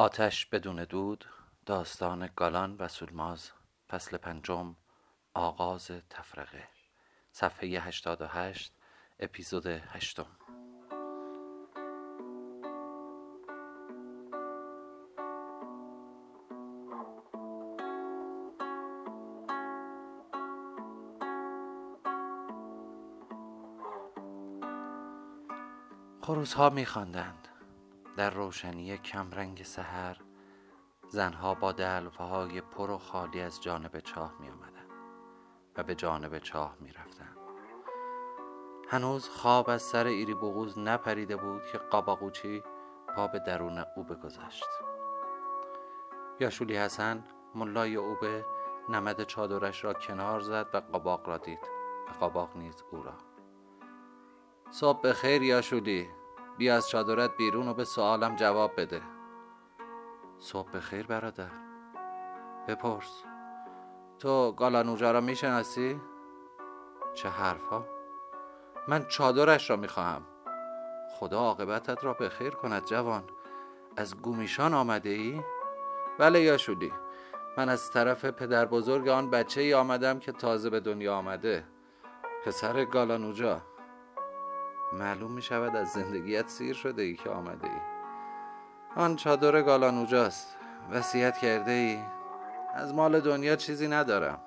آتش بدون دود داستان گالان و سولماز فصل پنجم آغاز تفرقه صفحه 88 اپیزود هشتم. خروس ها میخواندند. در روشنی کمرنگ سحر زنها با دلوهای پر و خالی از جانب چاه می آمدن و به جانب چاه می رفتن. هنوز خواب از سر ایری بغوز نپریده بود که قاباقوچی پا به درون او بگذاشت یاشولی حسن ملای اوبه نمد چادرش را کنار زد و قاباق را دید و قاباق نیز او را. صبح به خیر یاشولی بیا از چادرت بیرون و به سوالم جواب بده. صبح بخیر برادر. بپرس. تو گالانوجا را می‌شناسی؟ چه حرفها؟ من چادرش را می‌خواهم. خدا عاقبتت را بخیر کند جوان. از گومیشان آمده ای؟ بله یاشولی من از طرف پدر بزرگ آن بچه ای آمدم که تازه به دنیا آمده. پسر گالانوجا. معلوم می شود از زندگیت سیر شده ای که آمده ای. آن چادر گالانوجاست وصیت کرده ای. از مال دنیا چیزی ندارم.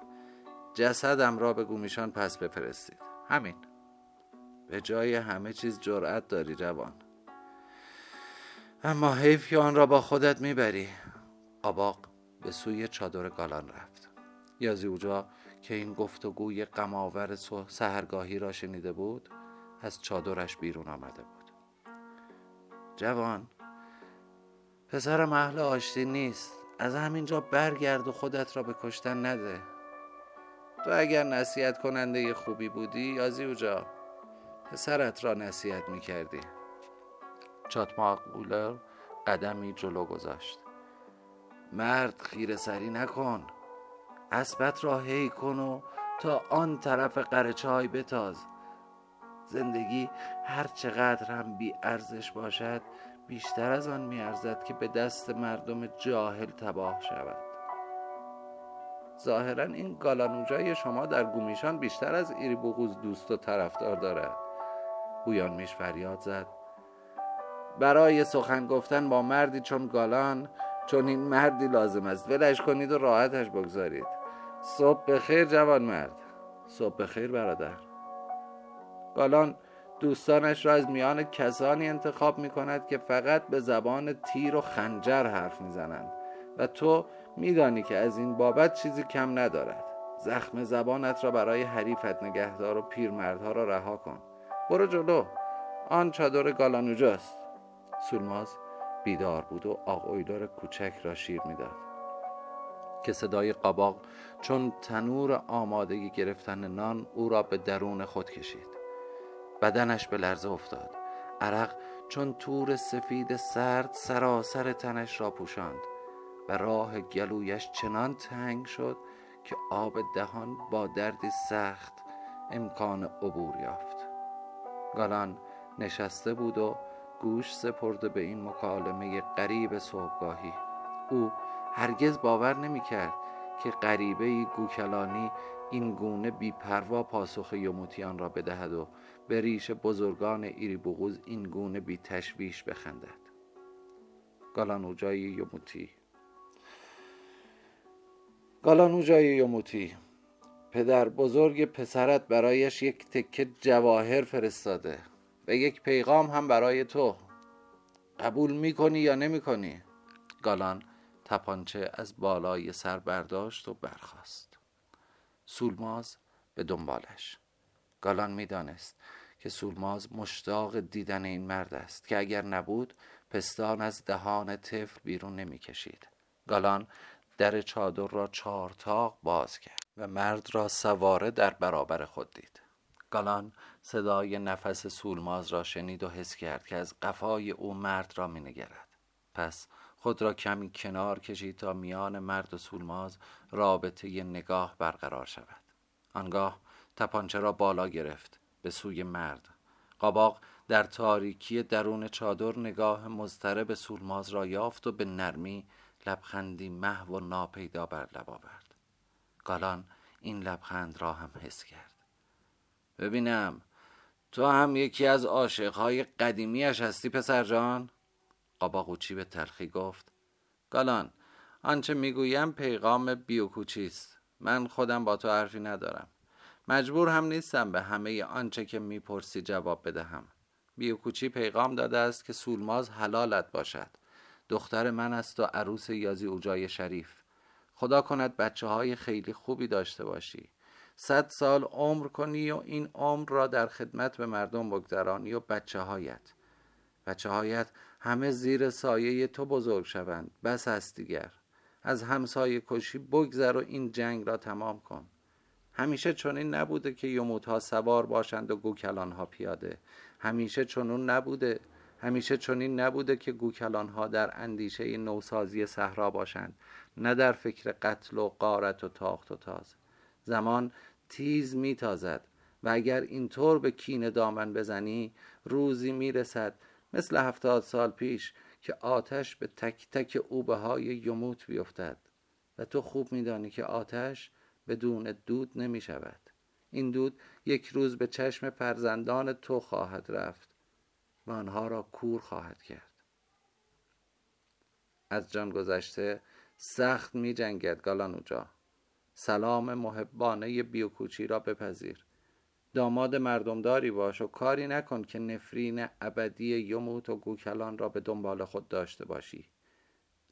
جسدم را به گومیشان پس بفرستید. همین. به جای همه چیز جرأت داری جوان. اما حیف که آن را با خودت می‌بری. آباق به سوی چادر گالان رفت. یازی اوجا که این گفتگوی غمآور سهرگاهی را شنیده بود از چادرش بیرون آمده بود. جوان پسر محل آشتی نیست. از همینجا برگرد و خودت را به کشتن نده. تو اگر نصیحت کننده خوبی بودی یازی اوجا پسرت را نصیحت می‌کردی چاتماق گولر قدمی جلو گذاشت. مرد خیر سری نکن. اسبت را هی کن و تا آن طرف قرچای بتاز. زندگی هر چقدر هم بی ارزش باشد بیشتر از آن می ارزد که به دست مردم جاهل تباه شود. ظاهرا این گالانوجای شما در گومیشان بیشتر از ایری دوست و طرفدار دارد. بویان میش فریاد زد. برای سخن گفتن با مردی چون گالان چون این مردی لازم است. ولش کنید و راحتش بگذارید. صبح بخیر جوان مرد. صبح بخیر برادر. گالان دوستانش را از میان کسانی انتخاب می کند که فقط به زبان تیر و خنجر حرف می‌زنند. و تو میدانی که از این بابت چیزی کم ندارد. زخم زبانت را برای حریفت نگهدار و پیرمردها را رها کن. برو جلو. آن چادر گالانوجاست. سولماز بیدار بود و آق اویلور کوچک را شیر می‌داد. که صدای قباق چون تنور آمادگی گرفتن نان او را به درون خود کشید. بدنش به لرزه افتاد. عرق چون تور سفید سرد سراسر تنش را پوشاند و راه گلویش چنان تنگ شد که آب دهان با دردی سخت امکان عبور یافت. گالان نشسته بود و گوش سپرده به این مکالمه غریب صبحگاهی. او هرگز باور نمی کرد که غریبه گوکلانی این گونه بیپروا پاسخ یوموتیان را بدهد و به ریش بزرگان ایری بغوز این گونه بی تشویش بخندد. گالانوجای یوموتی. گالانوجای یوموتی. پدر بزرگ پسرت برایش یک تکه جواهر فرستاده و یک پیغام هم برای تو. قبول می‌کنی یا نمی‌کنی؟ گالان تپانچه از بالای سر برداشت و برخاست. سولماز به دنبالش. گالان می‌دانست که سولماز مشتاق دیدن این مرد است که اگر نبود پستان از دهان طفل بیرون نمی‌کشید. گالان در چادر را چارتاق باز کرد و مرد را سواره در برابر خود دید. گالان صدای نفس سولماز را شنید و حس کرد که از قفای او مرد را مینگرد. پس خود را کمی کنار کشید تا میان مرد و سولماز رابطه نگاه برقرار شود. آنگاه تپانچه را بالا گرفت به سوی مرد. قاباق در تاریکی درون چادر نگاه مضطرب سولماز را یافت و به نرمی لبخندی محو و ناپیدا بر لب آورد. گالان این لبخند را هم حس کرد. ببینم تو هم یکی از عاشقهای قدیمیش هستی پسر جان؟ قاباقوچی به تلخی گفت؟ گالان آنچه می‌گویم پیغام بیوکوچی است. من خودم با تو حرفی ندارم. مجبور هم نیستم به همه آنچه که می‌پرسی جواب بدهم. بیوکوچی پیغام داده است که سولماز حلالت باشد. دختر من است و عروس یازی اوجای شریف. خدا کند بچه های خیلی خوبی داشته باشی. صد سال عمر کنی و این عمر را در خدمت به مردم بگذرانی و بچه هایت بچه هایت همه زیر سایه تو بزرگ شوند. بس است دیگر. از همسایه کشی بگذر و این جنگ را تمام کن. همیشه چنین نبوده که یموت سوار باشند و گوکلان ها پیاده. همیشه چنون نبوده همیشه چنین نبوده که گوکلان ها در اندیشه نوسازی صحرا باشند نه در فکر قتل و قارت و تاخت و تاز. زمان تیز میتازد و اگر اینطور به کین دامن بزنی روزی می‌رسد مثل هفتاد سال پیش که آتش به تک تک اوبه های یموت بیفتد. و تو خوب میدانی که آتش بدون دود نمی شود این دود یک روز به چشم فرزندان تو خواهد رفت و آنها را کور خواهد کرد. از جان گذشته سخت می جنگد گالانوجا سلام محبانه بیوکوچی را بپذیر. داماد مردمداری باش و کاری نکن که نفرین ابدی یموت و گوکلان را به دنبال خود داشته باشی.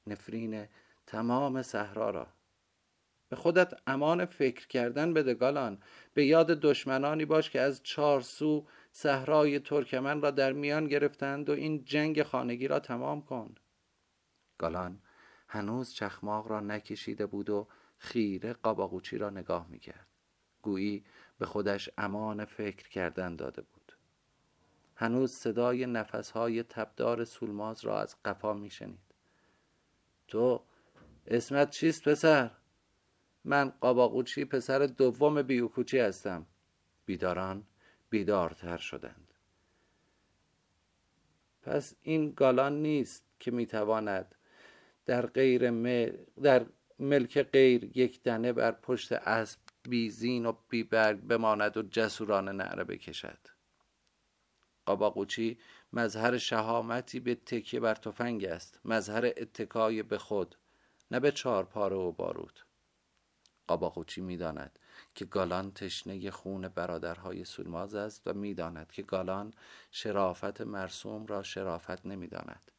نفرین تمام صحرا را. به خودت امان فکر کردن بده گالان. به یاد دشمنانی باش که از چهار سو صحرای ترکمن را در میان گرفتند و این جنگ خانگی را تمام کن. گالان هنوز چخماق را نکشیده بود و خیره قاباقوچی را نگاه می‌کرد. گویی به خودش امان فکر کردن داده بود. هنوز صدای نفسهای تبدار سولماز را از قفا میشنید. تو اسمت چیست پسر؟ من قاباقوچی پسر دوم بیوکوچی هستم. بیداران بیدارتر شدند. پس این گالان نیست که می‌تواند در غیر در ملک غیر یک دنه بر پشت اسب بیزین و بیبرگ بماند و جسورانه نعره بکشد. قاباقوچی مظهر شهامتی به تکیه بر تفنگ است. مظهر اتکای به خود نه به چهار پاره و بارود. قاباقوچی می‌داند که گالان تشنه خون برادرهای سولماز است و می‌داند که گالان شرافت مرسوم را شرافت نمی‌داند.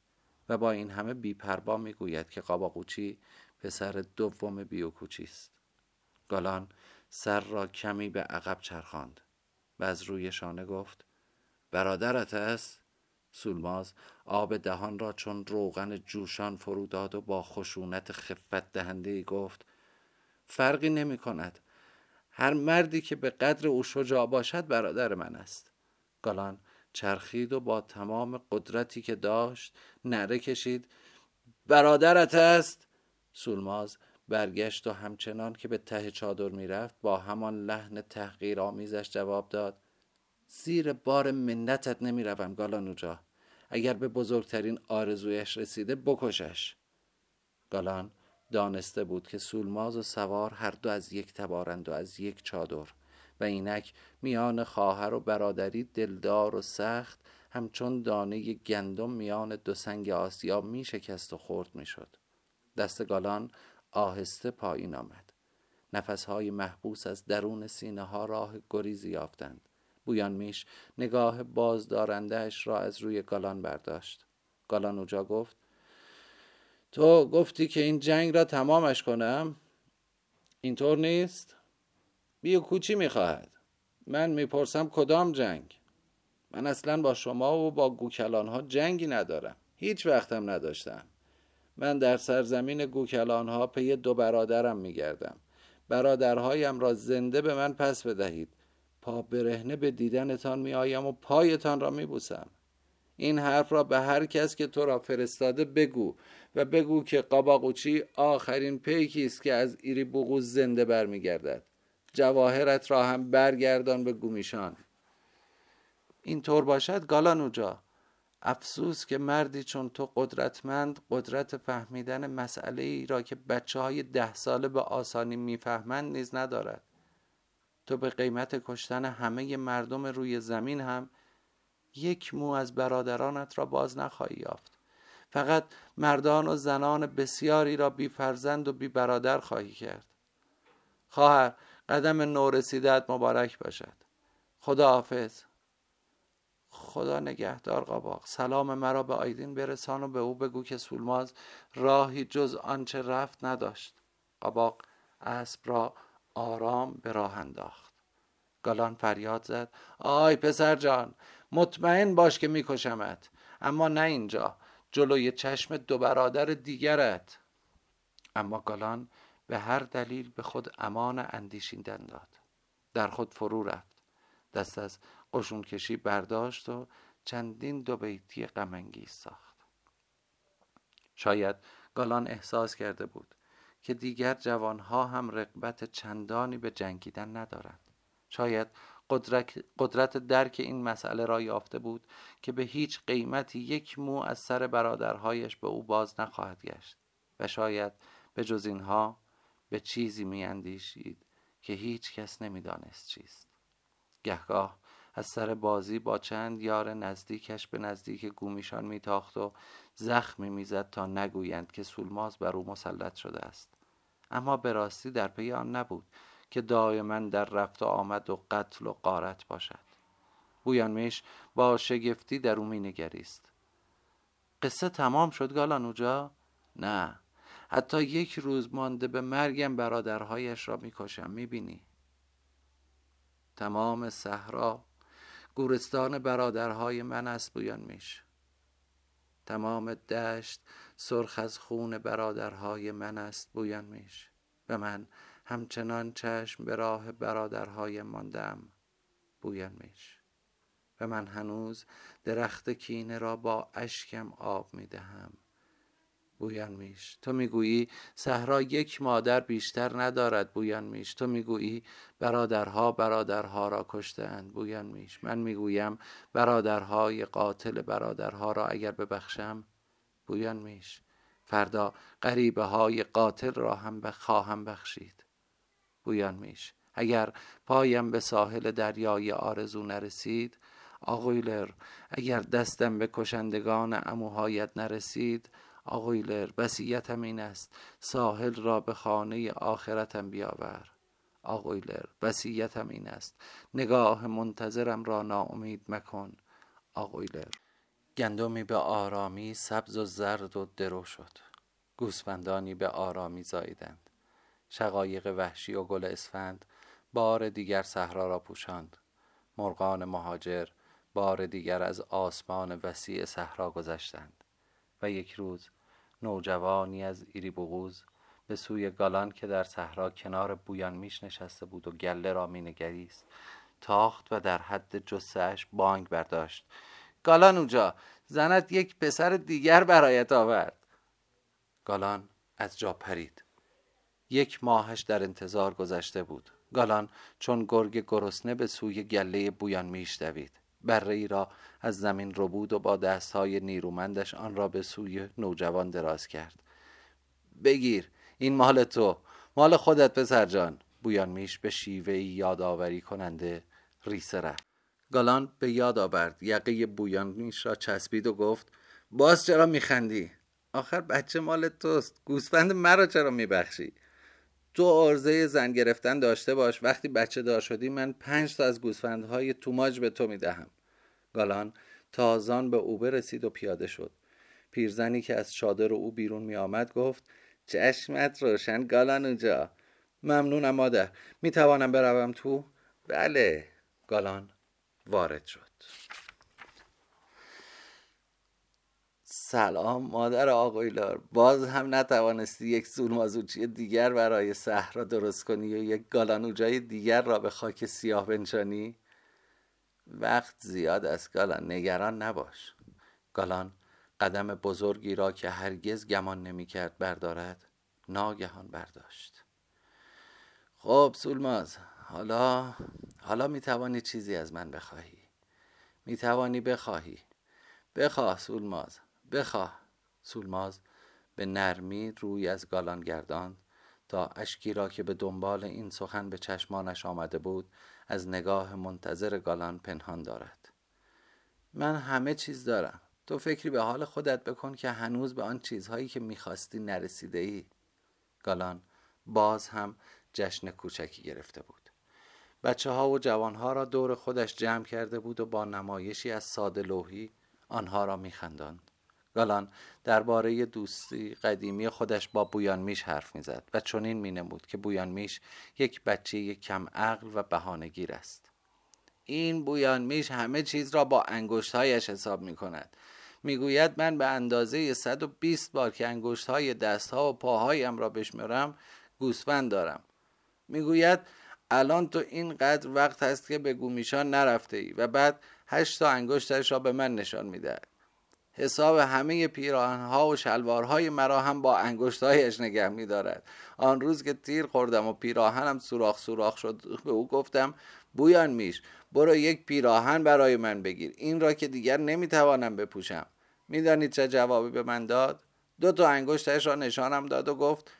و با این همه بیپروا می‌گوید که قاباقوچی پسر دوم بیوکوچی است. گالان سر را کمی به عقب چرخاند و از روی شانه گفت برادرت است؟ سولماز آب دهان را چون روغن جوشان فرو داد و با خشونت خفت دهنده گفت فرقی نمی کند هر مردی که به قدر او شجاع باشد برادر من است. گالان چرخید و با تمام قدرتی که داشت نره کشید. برادرت است. سولماز برگشت و همچنان که به ته چادر می‌رفت با همان لحن تحقیر آمیزش جواب داد. زیر بار منتت نمی‌روم گالانوجا اگر به بزرگترین آرزویش رسیده بکشش. گالان دانسته بود که سولماز و سوار هر دو از یک تبارند و از یک چادر و اینک میان خواهر و برادری دلدار و سخت همچون دانه گندم میان دو سنگ آسیا می شکست و خورد می شد. دست گالان آهسته پایین آمد. نفسهای محبوس از درون سینه ها راه گریزی یافتند. بویان میش نگاه بازدارندهش را از روی گالان برداشت. گالان اوجا گفت تو گفتی که این جنگ را تمامش کنم؟ اینطور نیست؟ بیو کوچی می‌خواهد. من می‌پرسم کدام جنگ؟ من اصلا با شما و با گوکلان ها جنگی ندارم. هیچ وقتم نداشتم. من در سرزمین گوکلان ها پی دو برادرم میگردم. برادرهایم را زنده به من پس بدهید. پا برهنه به دیدنتان می آیم و پایتان را می بوسم. این حرف را به هر کس که تو را فرستاده بگو. و بگو که قاباقوچی آخرین پیکی است که از ایری بغوز زنده برمیگردد. جواهرت را هم برگردان به گومیشان. این طور باشد گالانوجا. افسوس که مردی چون تو قدرتمند قدرت فهمیدن مسئله ای را که بچه های ده ساله به آسانی می‌فهمند نیز ندارد. تو به قیمت کشتن همه مردم روی زمین هم یک مو از برادرانت را باز نخواهی یافت. فقط مردان و زنان بسیاری را بی فرزند و بی برادر خواهی کرد. خواهر قدم نو رسیدت مبارک باشد. خدا حافظ خدا نگهدار قاباق سلام مرا به آیدین برسان و به او بگو که سولماز راهی جز آنچه رفت نداشت. قاباق اسب را آرام به راه انداخت. گالان فریاد زد. آی پسر جان مطمئن باش که میکشمت. اما نه اینجا. جلوی چشم دو برادر دیگرت. اما گالان به هر دلیل به خود امان اندیشیدن داد. در خود فرو رفت. دست از قشون کشی برداشت و چندین دو بیتی غمانگیز ساخت. شاید گالان احساس کرده بود که دیگر جوانها هم رقبت چندانی به جنگیدن ندارند. شاید قدرت درک این مسئله را یافته بود که به هیچ قیمتی یک مو از سر برادرهایش به او باز نخواهد گشت و شاید به جز اینها به چیزی میاندیشید که هیچ کس نمی‌دانست چیست. گهگاه از سر بازی با چند یار نزدیکش به نزدیک گومیشان میتاخت و زخمی می‌زد تا نگویند که سولماز بر او مسلط شده است. اما به راستی در پی آن نبود که دائما در رفت و آمد و قتل و قارت باشد. بویان میش با شگفتی در او مینگریست. قصه تمام شد گالانوجا نه. حتی یک روز مانده به مرگم برادرهایش را می‌کشم. می‌بینی؟ تمام صحرا گورستان برادرهای من است بویان میش. تمام دشت سرخ از خون برادرهای من است بویان میش. و من همچنان چشم به راه برادرهای ماندم بویان میش. و من هنوز درخت کینه را با اشکم آب می دهم بویان میش تو می‌گویی صحرا یک مادر بیشتر ندارد؟ بویان میش تو می‌گویی برادرها برادرها را کشتهاند؟ بویان میش من می‌گویم برادرهای قاتل برادرها را اگر ببخشم؟ بویان میش فردا غریبه های قاتل را هم خواهم بخشید. بویان میش. اگر پایم به ساحل دریای آرزو نرسید آقویلر اگر دستم به کشندگان اموهایت نرسید آقویلر وسیعتم این است ساحل را به خانه آخرتم بیاور. آقویلر وسیعتم این است نگاه منتظرم را ناامید مکن. آقویلر گندمی به آرامی سبز و زرد و درو شد. گوسفندانی به آرامی زاییدند. شقایق وحشی و گل اسفند بار دیگر صحرا را پوشاند. مرغان مهاجر بار دیگر از آسمان وسیع صحرا گذشتند. و یک روز نوجوانی از ایری بغوز به سوی گالان که در صحرا کنار بویان میش نشسته بود و گله را مینگریست تاخت و در حد جسهش بانگ برداشت. گالان اوجا زنت یک پسر دیگر برایت آورد. گالان از جا پرید. یک ماهش در انتظار گذشته بود. گالان چون گرگ گرسنه به سوی گله بویان میش دوید بره ای را از زمین رو بود و با دستهای نیرومندش آن را به سوی نوجوان دراز کرد. بگیر این مال تو. مال خودت پسر جان. بویان میش به شیوه یادآوری کننده ریسه رفت. گالان به یاد آورد. یقه بویان میش را چسبید و گفت باز چرا میخندی؟ آخر بچه مال توست. گوسفند مرا چرا میبخشی؟ تو عرضه زن گرفتن داشته باش. وقتی بچه دار شدی من پنج تا از گوسفندهای توماج به تو می‌دهم. گالان تازان به او رسید و پیاده شد. پیرزنی که از چادر او بیرون می آمد گفت چشمت روشن گالان اونجا. ممنونم مادر. می توانم بروم تو؟ بله. گالان وارد شد. سلام مادر آقایلار باز هم نتوانستی یک سولمازوچی دیگر برای صحرا درست کنی و یک گالانوجای دیگر را به خاک سیاه بنشانی؟ وقت زیاد است گالان. نگران نباش. گالان قدم بزرگی را که هرگز گمان نمی‌کرد بردارد ناگهان برداشت. خب سولماز حالا حالا می توانی چیزی از من بخواهی. می توانی بخواهی. بخواه سولماز. بخواه. سولماز به نرمی روی از گالان گرداند تا اشکی را که به دنبال این سخن به چشمانش آمده بود از نگاه منتظر گالان پنهان دارد. من همه چیز دارم. تو فکری به حال خودت بکن که هنوز به آن چیزهایی که می‌خواستی نرسیده ای گالان باز هم جشن کوچکی گرفته بود. بچه ها و جوان ها را دور خودش جمع کرده بود و با نمایشی از ساده لوحی آنها را میخنداند. گالان درباره دوستی قدیمی خودش با بویان میش حرف می‌زد و چنین مینمود که بویان میش یک بچه کم عقل و بهانهگیر است. این بویان میش همه چیز را با انگشتهایش حساب می کند می‌گوید من به اندازه 120 بار که انگشت های دست ها و پاهایم را بشمرم گوسفند دارم. می‌گوید الان تو اینقدر وقت هست که به گومیشان نرفته ای و بعد هشت تا انگشتش را به من نشان می‌دهد. حساب همه پیراهنها و شلوارهای مرا هم با انگشتهایش نگه میدارد. آن روز که تیر خوردم و پیراهنم سوراخ سوراخ شد به او گفتم بویان میش برو یک پیراهن برای من بگیر این را که دیگر نمی‌توانم بپوشم. می‌دانید چه جوابی به من داد؟ دو تا انگشتش را نشانم داد و گفت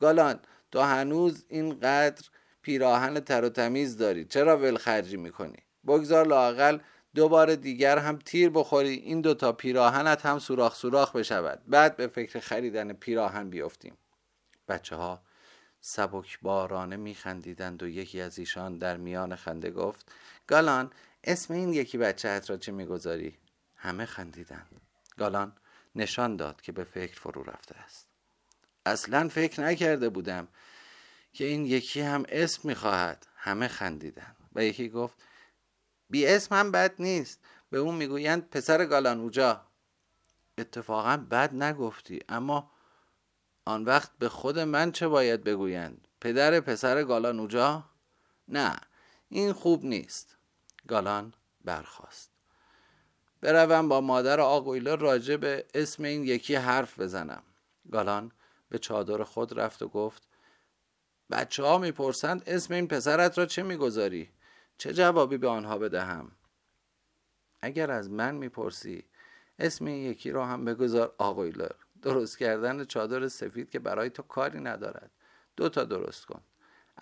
گالان تو هنوز اینقدر پیراهن تر و تمیز داری چرا ولخرجی می‌کنی؟ بگذار لاقل دو بار دیگر هم تیر بخوری این دوتا پیراهنت هم سوراخ سوراخ بشود. بعد به فکر خریدن پیراهن بیفتیم. بچه ها سبک بارانه میخندیدند و یکی از ایشان در میان خنده گفت گالان اسم این یکی بچه را چه می‌گذاری؟ همه خندیدند. گالان نشان داد که به فکر فرو رفته است. اصلا فکر نکرده بودم که این یکی هم اسم می‌خواهد. همه خندیدند و یکی گفت بی اسم هم بد نیست. به اون می‌گویند پسر گالان اوجا. اتفاقا بد نگفتی اما آن وقت به خود من چه باید بگویند؟ پدر پسر گالان اوجا؟ نه این خوب نیست. گالان برخواست بروم با مادر آقویلر راجع به اسم این یکی حرف بزنم. گالان به چادر خود رفت و گفت بچه ها می‌پرسند اسم این پسرت را چه می‌گذاری؟ چه جوابی به آنها بدهم؟ اگر از من می‌پرسی اسم یکی را هم بگذار آقویلر درست کردن چادر سفید که برای تو کاری ندارد. دو تا درست کن.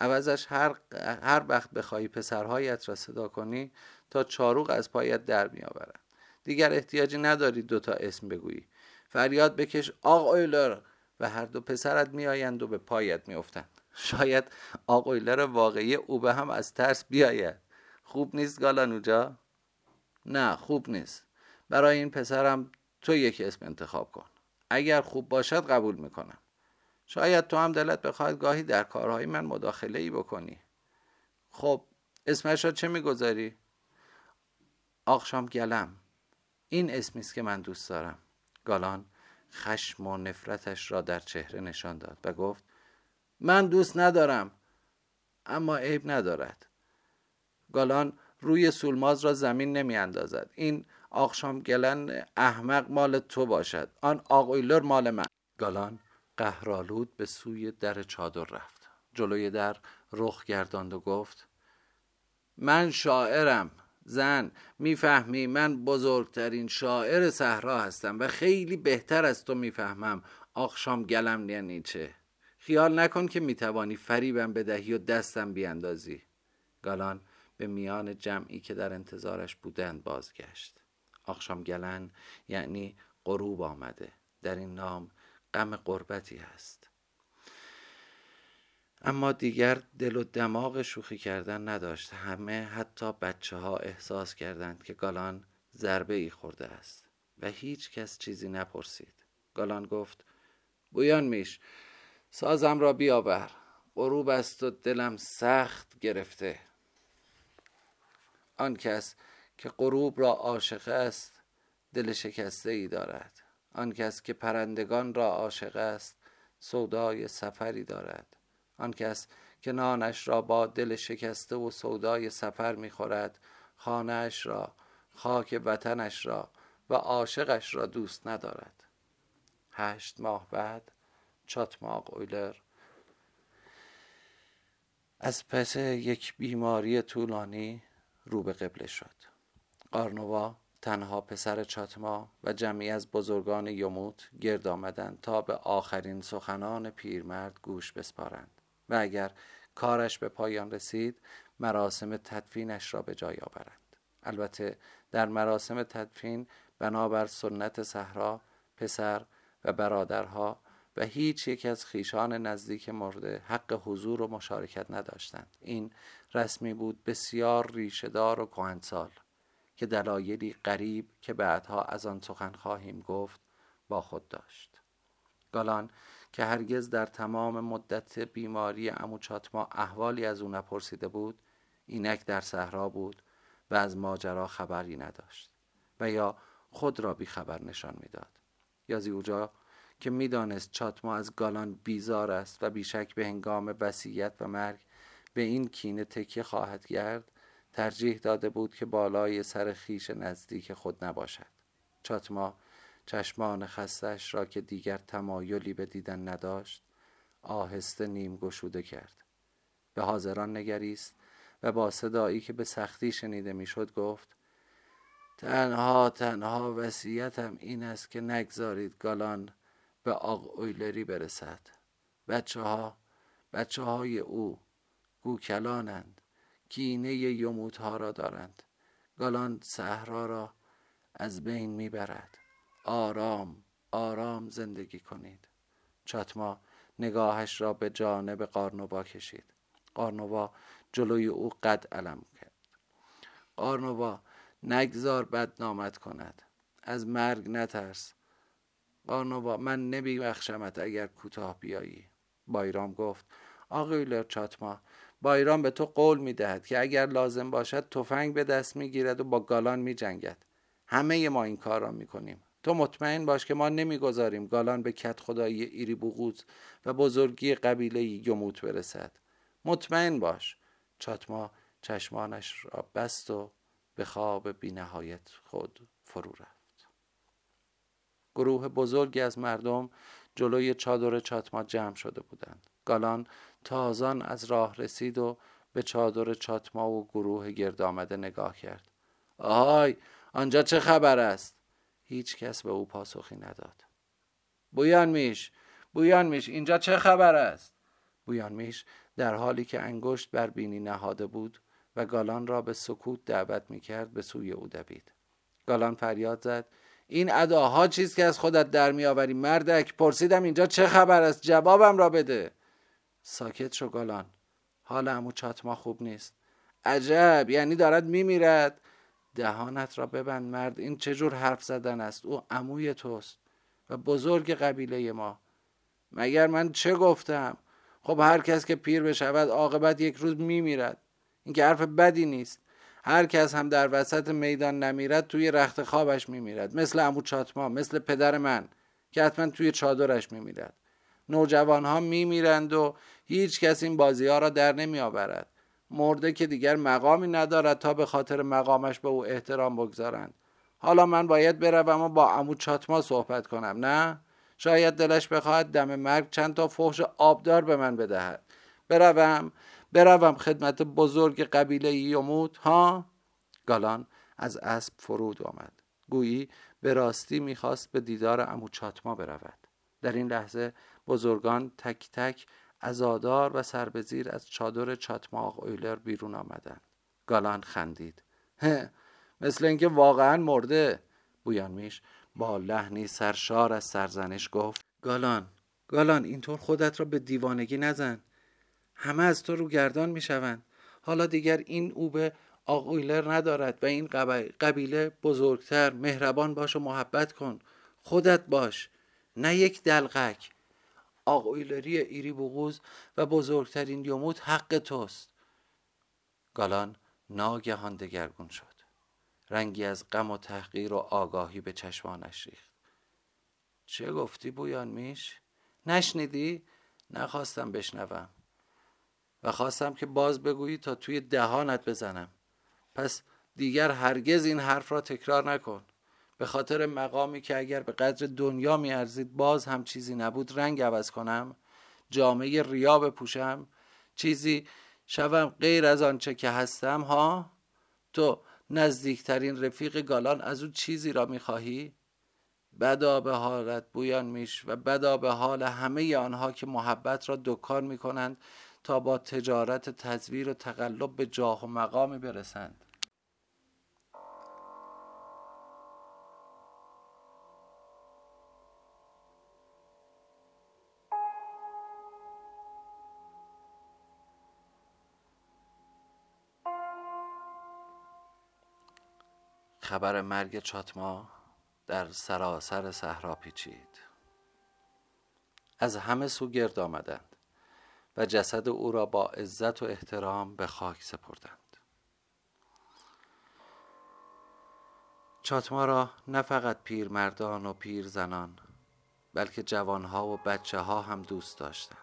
عوضش هر, هر وقت بخواهی پسرهایت را صدا کنی تا چاروق از پایت در میآورد. دیگر احتیاجی نداری دوتا اسم بگویی. فریاد بکش آق اویلر و هر دو پسرت میآیند و به پایت میافتند. شاید آق اویلر واقعی او به هم از ترس بیاید. خوب نیست گالانوجا نه خوب نیست. برای این پسرم تو یک اسم انتخاب کن. اگر خوب باشد قبول می‌کنم. شاید تو هم دلت بخواهد گاهی در کارهای من مداخله ای بکنی. خب اسمش را چه می‌گذاری؟ آخشام گلم این اسمی است که من دوست دارم. گالان خشم و نفرتش را در چهره نشان داد و گفت من دوست ندارم اما عیب ندارد. گالان روی سولماز را زمین نمی اندازد این آخشام گلن احمق مال تو باشد. آن آقویلر مال من. گالان قهرالود به سوی در چادر رفت. جلوی در رخ گرداند و گفت من شاعرم زن می‌فهمی من بزرگترین شاعر صحرا هستم و خیلی بهتر از تو می‌فهمم. آخشام گلم یعنی چه؟ خیال نکن که می‌توانی فریبم بدهی و دستم بیاندازی. گالان به میان جمعی که در انتظارش بودند بازگشت. آخشام گلن یعنی غروب آمده. در این نام غم قربتی هست. اما دیگر دل و دماغ شوخی کردن نداشت. همه حتی بچه ها احساس کردند که گالان ضربه ای خورده است و هیچ کس چیزی نپرسید. گالان گفت بویان میش سازم را بیاور. غروب است و دلم سخت گرفته. آن کس که غروب را عاشق است دل شکسته ای دارد. آن کس که پرندگان را عاشق است سودای سفری دارد. آن کس که نانش را با دل شکسته و سودای سفر می‌خورد خانهاش را خاک وطنش را و عاشقش را دوست ندارد. هشت ماه بعد چاتماق اویلر. از پس یک بیماری طولانی رو به قبله شد. قارنوا تنها پسر چاتما و جمعی از بزرگان یموت گرد آمدند تا به آخرین سخنان پیرمرد گوش بسپارند و اگر کارش به پایان رسید مراسم تدفینش را به جای آورند. البته در مراسم تدفین بنابر سنت صحرا پسر و برادرها و هیچ یک از خیشان نزدیک مرده حق حضور و مشارکت نداشتند. این رسمی بود بسیار ریشهدار و کهنسال که دلایلی غریب که بعدها از آن سخن خواهیم گفت با خود داشت. گالان که هرگز در تمام مدت بیماری امو چاتما احوالی از او نپرسیده بود اینک در صحرا بود و از ماجرا خبری نداشت و یا خود را بیخبر نشان می‌داد. یا زیوجا که می‌دانست چاتما از گالان بیزار است و بیشک به هنگام وسیعت و مرگ به این کینه تکیه خواهد کرد ترجیح داده بود که بالای سر خیش نزدیک خود نباشد. چاتما چشمان خستش را که دیگر تمایلی به دیدن نداشت آهسته نیم گشوده کرد. به حاضران نگریست و با صدایی که به سختی شنیده می‌شد گفت تنها تنها وصیتم این است که نگذارید گالان به آق اویلری برسد. بچه ها بچه های او گوکلانند کینه یموت ها را دارند. گالان صحرا را از بین می‌برد. آرام آرام زندگی کنید. چاتما نگاهش را به جانب قارنوبا کشید. قارنوبا جلوی او قد علم کرد. قارنوبا نگذار بدنامت کند. از مرگ نترس. قارنوبا من نمیبخشمت اگر کوتاه بیایی. بایرام گفت آقای چاتما بایرام به تو قول می‌دهد که اگر لازم باشد تفنگ به دست می‌گیرد و با گالان میجنگد. همه ما این کار را می‌کنیم. تو مطمئن باش که ما نمی‌گذاریم گالان به کت خدایی ایری بوغوز و بزرگی قبیله یموت برسد. مطمئن باش. چاتما چشمانش را بست و به خواب بینهایت خود فرو رفت. گروه بزرگی از مردم جلوی چادر چاتما جمع شده بودند. گالان تازان از راه رسید و به چادر چاتما و گروه گرد آمده نگاه کرد. آهای آنجا چه خبر است؟ هیچ کس به او پاسخی نداد. بویان میش بویان میش اینجا چه خبر است؟ بویان میش در حالی که انگشت بر بینی نهاده بود و گالان را به سکوت دعوت می کرد به سوی او دوید. گالان فریاد زد این اداها چیز که از خودت در می آوری مردک پرسیدم اینجا چه خبر است؟ جوابم را بده. ساکت شو گالان حال امو چاتما خوب نیست. عجب یعنی دارد میمیرد. دهانت را ببند مرد این چجور حرف زدن است؟ او عموی توست و بزرگ قبیله ما. مگر من چه گفتم؟ خب هر کس که پیر بشود عاقبت یک روز میمیرد. این که حرف بدی نیست. هر کس هم در وسط میدان نمیرد توی رخت خوابش میمیرد. مثل امو چاتما مثل پدر من که حتما توی چادرش میمیرد. نوجوان ها میمیرند و هیچ کس این بازی ها را در نمی آورد مرده که دیگر مقامی ندارد تا به خاطر مقامش به او احترام بگذارند. حالا من باید بروم و با عمو چاتما صحبت کنم نه؟ شاید دلش بخواهد دم مرگ چند تا فحش آبدار به من بدهد. بروم بروم خدمت بزرگ قبیله یموت ها؟ گالان از اسب فرود آمد. گویی به راستی می‌خواست به دیدار امو چاتما برود. در این لحظه بزرگان تک تک ازادار و سربزیر از چادر چاتماق اویلر بیرون آمدند. گالان خندید. مثل اینکه واقعا مرده. بویانمیش با لحنی سرشار از سرزنش گفت. گالان گالان اینطور خودت را به دیوانگی نزن. همه از تو رو گردان می‌شوند. حالا دیگر این او به آقویلر ندارد و این قبیله بزرگتر. مهربان باش و محبت کن. خودت باش. نه یک دلغک. آقویلری ایری بغوز و بزرگترین یموت حق توست. گالان ناگهان دگرگون شد. رنگی از غم و تحقیر و آگاهی به چشمانش ریخت. چه گفتی بویان میش؟ نشنیدی؟ نخواستم بشنوم. و خواستم که باز بگویی تا توی دهانت بزنم. پس دیگر هرگز این حرف را تکرار نکن. به خاطر مقامی که اگر به قدر دنیا میارزید باز هم چیزی نبود رنگ عوض کنم جامعه ریا بپوشم چیزی شوم غیر از آنچه که هستم ها؟ تو نزدیکترین رفیق گالان از او چیزی را می‌خواهی؟ بدا به حالت بویان میش و بدا به حال همه آنها که محبت را دکان می‌کنند تا با تجارت تزویر و تقلب به جاه و مقامی برسند. خبر مرگ چاتما در سراسر صحرا پیچید. از همه سو گرد آمدند. جسد او را با عزت و احترام به خاک سپردند. چاتما را نه فقط پیرمردان و پیرزنان بلکه جوانها و بچه ها هم دوست داشتند.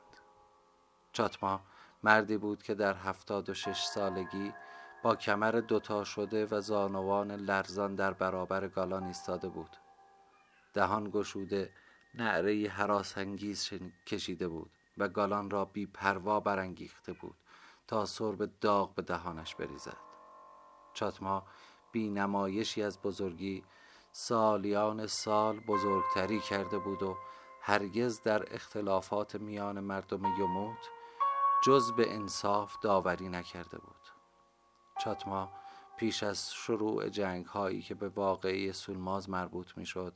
چاتما مردی بود که در هفتاد و شش سالگی با کمر دوتا شده و زانوان لرزان در برابر گالان ایستاده بود. دهان گشوده نعره حراس انگیز کشیده بود. و گالان را بی پروا برانگیخته بود تا سرب داغ به دهانش بریزد. چاتما بی نمایشی از بزرگی سالیان سال بزرگتری کرده بود و هرگز در اختلافات میان مردم یموت جز به انصاف داوری نکرده بود. چاتما پیش از شروع جنگ هایی که به واقعی سولماز مربوط می شد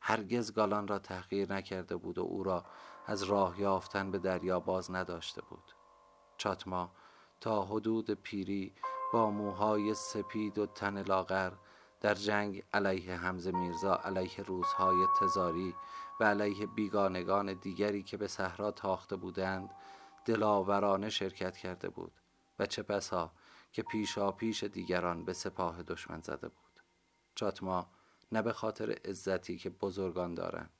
هرگز گالان را تحقیر نکرده بود و او را از راه یافتن به دریا باز نداشته بود. چاتما تا حدود پیری با موهای سپید و تن لاغر در جنگ علیه حمزه میرزا علیه روزهای تزاری و علیه بیگانگان دیگری که به صحرا تاخته بودند دلاورانه شرکت کرده بود و چه بسا که پیشا پیش دیگران به سپاه دشمن زده بود. چاتما نه به خاطر عزتی که بزرگان دارند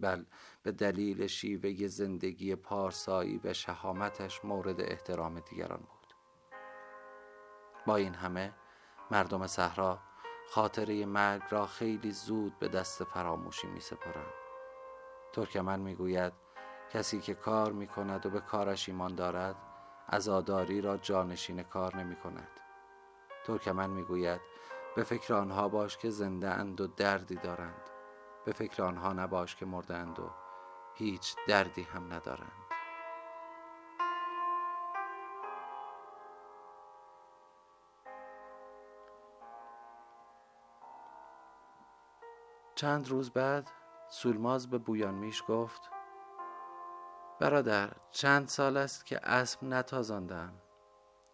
بل به دلیل شیوه زندگی پارسایی و شهامتش مورد احترام دیگران بود. با این همه مردم صحرا خاطره مرگ را خیلی زود به دست فراموشی می سپرند ترکمن می گوید کسی که کار می کند و به کارش ایمان دارد ازاداری را جانشین کار نمی کند ترکمن می گوید به فکر آنها باش که زنده اند و دردی دارند. به فکر آنها نباش که مرده اند و هیچ دردی هم ندارند. چند روز بعد سولماز به بویان میش گفت برادر چند سال است که اسب نتازاندم.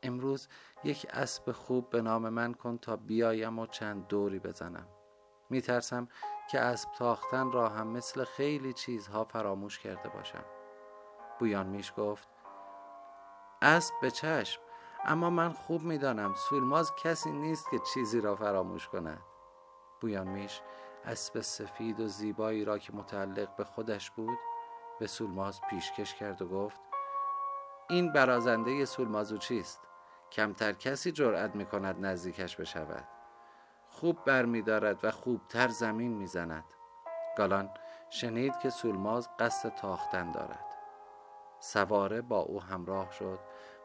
امروز یک اسب خوب به نام من کن تا بیایم و چند دوری بزنم. میترسم که اسب تاختن را هم مثل خیلی چیزها فراموش کرده باشم. بویان میش گفت اسب به چشم اما من خوب می‌دانم سولماز کسی نیست که چیزی را فراموش کند. بویان میش اسب سفید و زیبایی را که متعلق به خودش بود به سولماز پیشکش کرد و گفت این برازنده سولمازو چیست؟ کمتر کسی جرأت می کند نزدیکش بشود. خوب برمیدارد و خوبتر زمین می‌زند. گالان شنید که سولماز قصد تاختن دارد. سواره با او همراه شد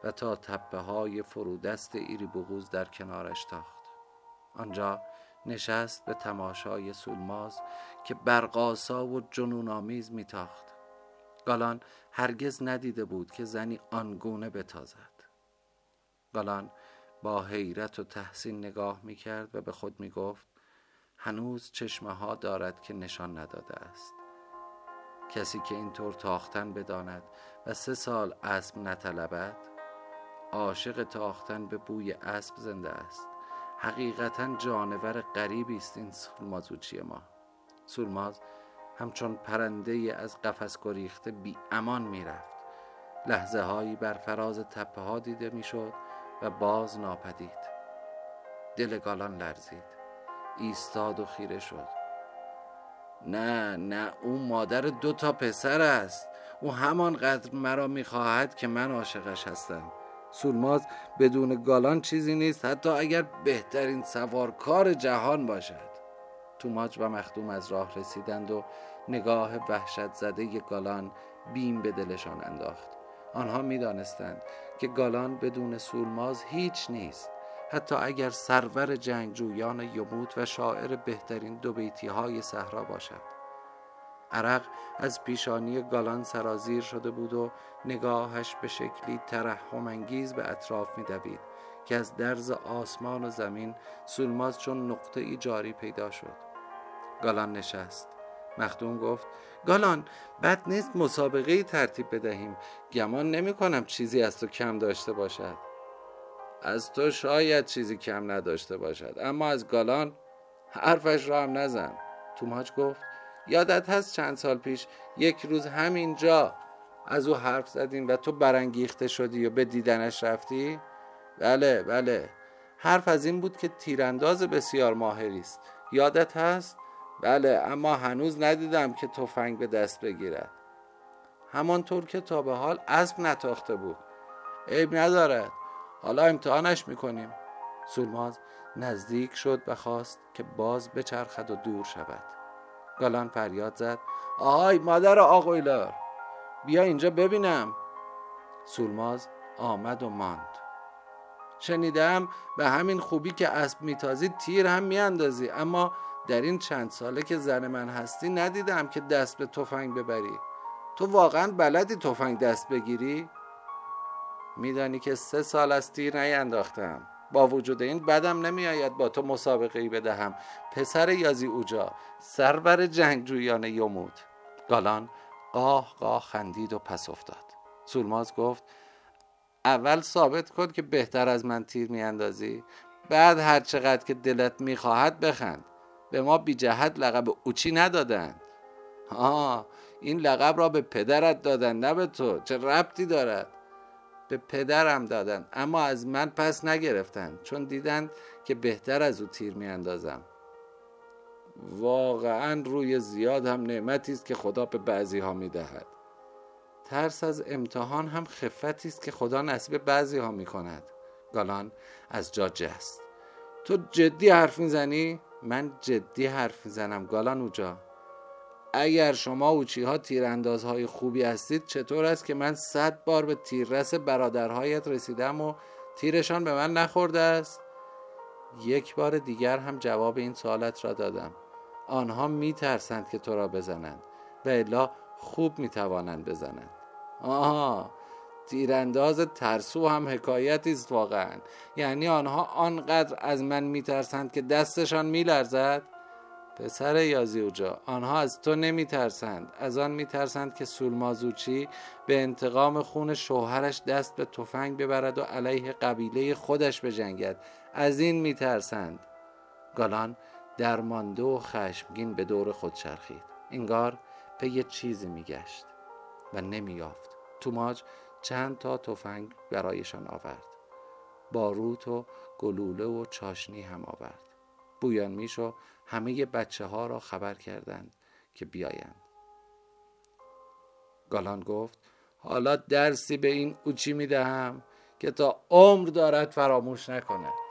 و تا تپه های فرودست ایری بغوز در کنارش تاخت. آنجا نشست به تماشای سولماز که برقاسا و جنونآمیز میتاخت. گالان هرگز ندیده بود که زنی آنگونه بتازد. گالان با حیرت و تحسین نگاه می کرد و به خود می گفت هنوز چشمه ها دارد که نشان نداده است. کسی که اینطور تاختن بداند و سه سال اسب نطلبد عاشق تاختن به بوی اسب زنده است. حقیقتا جانور غریبی است این سولمازوچی ما. سولماز همچون پرنده از قفس گریخته بی امان می‌رفت. لحظه هایی بر فراز تپه ها دیده می‌شد و باز ناپدید. دل گالان لرزید. ایستاد و خیره شد. نه نه او مادر دو تا پسر است. او همانقدر مرا می‌خواهد که من عاشقش هستم. سولماز بدون گالان چیزی نیست. حتی اگر بهترین سوارکار جهان باشد. توماج و مخدوم از راه رسیدند و نگاه وحشت زده گالان بیم به دلشان انداخت. آنها می دانستند که گالان بدون سولماز هیچ نیست. حتی اگر سرور جنگجویان یموت و شاعر بهترین دو های صحرا باشد. عرق از پیشانی گالان سرازیر شده بود و نگاهش به شکلی ترحم انگیز به اطراف میدوید که از درز آسمان و زمین سولماز چون نقطه ای جاری پیدا شد. گالان نشست. مخدوم گفت گالان بد نیست مسابقه ترتیب بدهیم. گمان نمی کنم چیزی از تو کم داشته باشد. از تو شاید چیزی کم نداشته باشد. اما از گالان حرفش را هم نزن. توماج گفت یادت هست چند سال پیش یک روز همینجا از او حرف زدیم و تو برانگیخته شدی و به دیدنش رفتی؟ بله بله. حرف از این بود که تیرانداز بسیار ماهری است. یادت هست؟ بله اما هنوز ندیدم که تفنگ به دست بگیرد. همانطور که تا به حال اسب نتاخته بود. عیب ندارد. حالا امتحانش می‌کنیم. سولماز نزدیک شد و خواست که باز بچرخد و دور شود. گالان فریاد زد. آهای مادر آقویلار بیا اینجا ببینم. سولماز آمد و ماند. شنیدم به همین خوبی که اسب میتازی تیر هم میاندازی اما در این چند ساله که زن من هستی ندیدم که دست به تفنگ ببری. تو واقعا بلدی تفنگ دست بگیری؟ میدانی که سه سال از تیر نینداختم. با وجود این بدم نمیآید با تو مسابقه ای بدهم. پسر یازی اوجا سرور جنگجویان یمود گالان قاه قاه خندید و پس افتاد. سولماز گفت اول ثابت کن که بهتر از من تیر میاندازی بعد هر چقدر که دلت می‌خواهد بخند. به ما بی جهت لقب اوچی ندادند آه این لقب را به پدرت دادن نه به تو. چه ربطی دارد؟ به پدرم دادن. اما از من پس نگرفتند چون دیدند که بهتر از او تیر میاندازم. واقعا روی زیاد هم نعمتی است که خدا به بعضی ها می‌دهد. ترس از امتحان هم خفتی است که خدا نصیب بعضی ها می کند گالان از جا جست. تو جدی حرف می‌زنی؟ من جدی حرف می‌زنم گالان اوجا اگر شما اوچی ها تیراندازهای خوبی هستید چطور است که من صد بار به تیررس برادرهایت رسیدم و تیرشان به من نخورده است؟ یک بار دیگر هم جواب این سوالت را دادم. آنها می ترسند که تو را بزنند و الا خوب می توانند بزنند. آها تیرانداز ترسو هم حکایتی است واقعا. یعنی آنها آنقدر از من میترسند که دستشان میلرزد؟ پسر یازیوجا آنها از تو نمیترسند. از آن میترسند که سولمازوچی به انتقام خون شوهرش دست به تفنگ ببرد و علیه قبیله خودش بجنگد. از این میترسند. گالان درمانده و خشمگین به دور خود چرخید. انگار پی چیزی میگشت و نمییافت. توماج چند تا تفنگ برایشان آورد. باروت و گلوله و چاشنی هم آورد. بویان میشو همه بچه ها را خبر کردند که بیایند. گالان گفت حالا درسی به این اوچی می‌دهم که تا عمر دارد فراموش نکند.